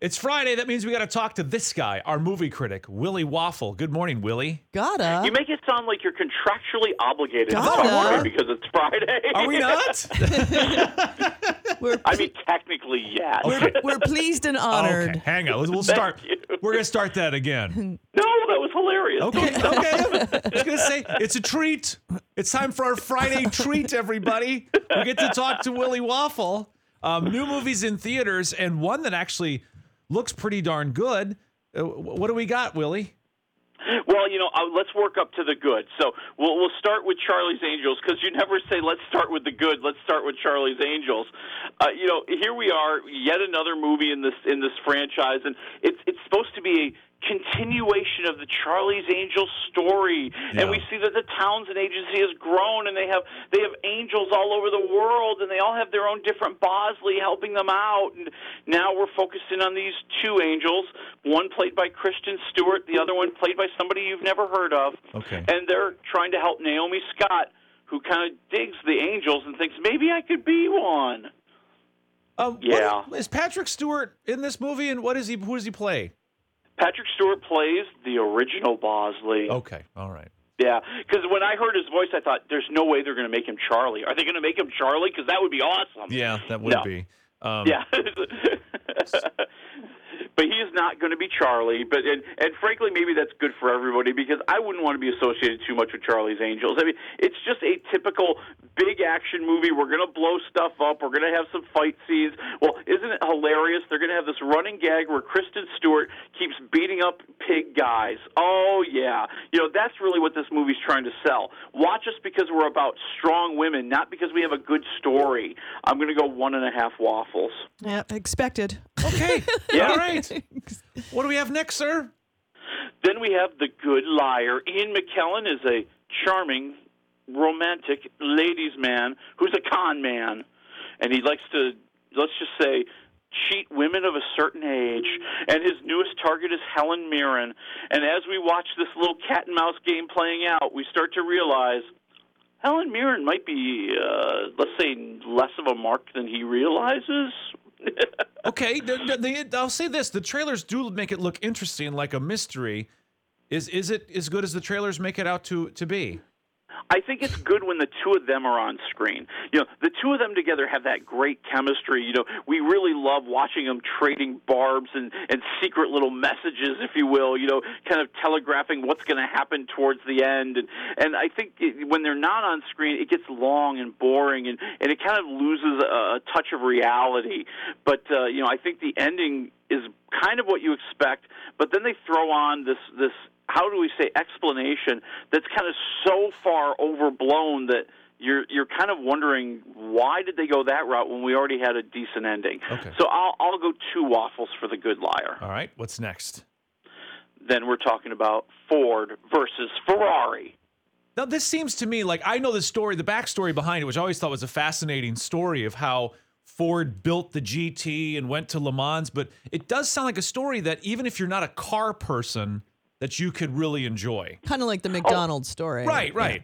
It's Friday. That means we got to talk to this guy, our movie critic, Willie Waffle. Good morning, Willie. Gotta. You make it sound like you're contractually obligated to Gotta. talk to me because it's Friday. Are we not? we're, I mean, technically, yes. Okay. we're pleased and honored. Okay, hang on. We'll start. We're gonna start that again. No, that was hilarious. Okay, okay. I was gonna say it's a treat. It's time for our Friday treat, everybody. We get to talk to Willie Waffle. Um, new movies in theaters, and one that actually looks pretty darn good. Uh, what do we got, Willie? Well, you know, uh, let's work up to the good. So we'll we'll start with Charlie's Angels because you never say let's start with the good. Let's start with Charlie's Angels. Uh, you know, here we are, yet another movie in this in this franchise, and it's it's supposed to be a continuation of the Charlie's Angels story. Yeah. And we see that the Townsend agency has grown, and they have they have angels all over the world, and they all have their own different Bosley helping them out. And now we're focusing on these two angels, one played by Kristen Stewart, the other one played by somebody you've never heard of. Okay. And they're trying to help Naomi Scott, who kind of digs the angels and thinks maybe I could be one. Um, Yeah. is Patrick Stewart in this movie, and what is he? Who does he play? Patrick Stewart plays the original Bosley. Okay, all right. Yeah, because when I heard his voice, I thought, "There's no way they're going to make him Charlie. Are they going to make him Charlie? Because that would be awesome." Yeah, that would No. be. Um, Yeah. but he is not going to be Charlie. But and, and frankly, maybe that's good for everybody because I wouldn't want to be associated too much with Charlie's Angels. I mean, it's just a typical big action movie. We're going to blow stuff up. We're going to have some fight scenes. Well, isn't it hilarious? They're going to have this running gag where Kristen Stewart keeps beating up pig guys. Oh yeah, you know that's really what this movie's trying to sell. Watch us because we're about strong women, not because we have a good story. I'm going to go one and a half waffles. Yeah, expected. Okay. Yeah. All right. What do we have next, sir? Then we have the good liar. Ian McKellen is a charming, romantic ladies' man who's a con man, and he likes to let's just say cheat women of a certain age. And his newest target is Helen Mirren. And as we watch this little cat and mouse game playing out, we start to realize. Helen Mirren might be, uh, let's say, less of a mark than he realizes. Okay, the, the, the- I'll say this: the trailers do make it look interesting, like a mystery. Is is it as good as the trailers make it out to to be? I think it's good when the two of them are on screen. You know, the two of them together have that great chemistry. You know, we really love watching them trading barbs and and secret little messages, if you will. You know, kind of telegraphing what's going to happen towards the end. And and I think it, when they're not on screen, it gets long and boring, and and it kind of loses a, a touch of reality. But uh, you know, I think the ending is kind of what you expect. But then they throw on this this how do we say explanation that's kind of so far overblown that you're you're kind of wondering why did they go that route when we already had a decent ending. Okay. So I'll I'll go two waffles for the good liar. All right, what's next? Then we're talking about Ford versus Ferrari. Now, this seems to me like I know the story, the backstory behind it, which I always thought was a fascinating story of how Ford built the GT and went to Le Mans. But it does sound like a story that even if you're not a car person, that you could really enjoy. Kind of like the oh. McDonald's story. Right, right.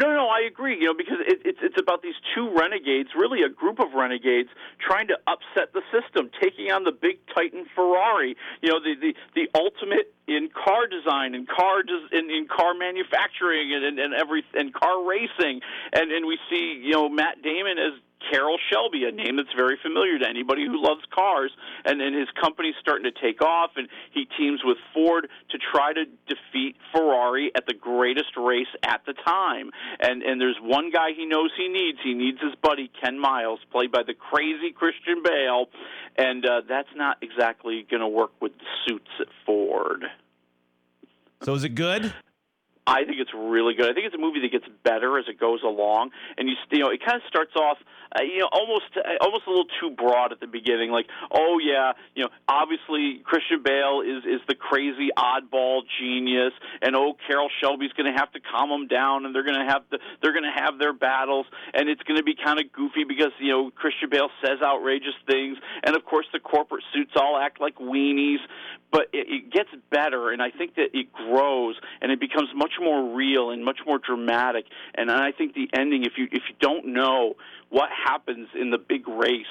No, no, I agree. You know, because it, it's it's about these two renegades, really a group of renegades, trying to upset the system, taking on the big Titan Ferrari. You know, the the, the ultimate in car design and car des- in, in car manufacturing and, and and every and car racing. And and we see you know Matt Damon as Carroll Shelby, a name that's very familiar to anybody who loves cars, and and his company's starting to take off, and he teams with Ford to try to defeat Ferrari at the greatest race at the time. And and there's one guy he knows he needs. He needs his buddy Ken Miles, played by the crazy Christian Bale, and uh, that's not exactly going to work with the suits at Ford. So is it good? I think it's really good. I think it's a movie that gets better as it goes along, and you you know it kind of starts off uh, you know almost uh, almost a little too broad at the beginning. Like oh yeah, you know obviously Christian Bale is is the crazy oddball genius, and oh Carroll Shelby's going to have to calm him down, and they're going to have to they're going to have their battles, and it's going to be kind of goofy because you know Christian Bale says outrageous things, and of course the corporate suits all act like weenies, but it, it gets better, and I think that it grows and it becomes much more real and much more dramatic. And I think the ending, if you if you don't know what happens in the big race,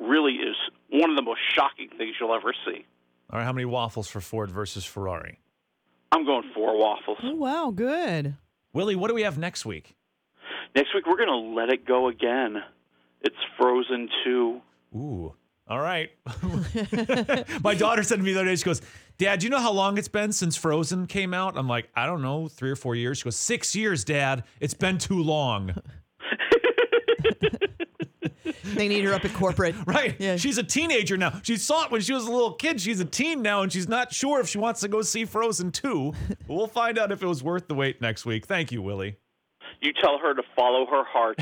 really is one of the most shocking things you'll ever see. All right, how many waffles for Ford versus Ferrari? I'm going four waffles. Oh, wow, good. Willie, what do we have next week? Next week we're going to let it go again. It's Frozen 2. Ooh. All right. My daughter said to me the other day, she goes, Dad, do you know how long it's been since Frozen came out? I'm like, I don't know, three or four years. She goes, Six years, Dad. It's been too long. They need her up at corporate. Right. Yeah. She's a teenager now. She saw it when she was a little kid. She's a teen now, and she's not sure if she wants to go see Frozen 2. we'll find out if it was worth the wait next week. Thank you, Willie. You tell her to follow her heart.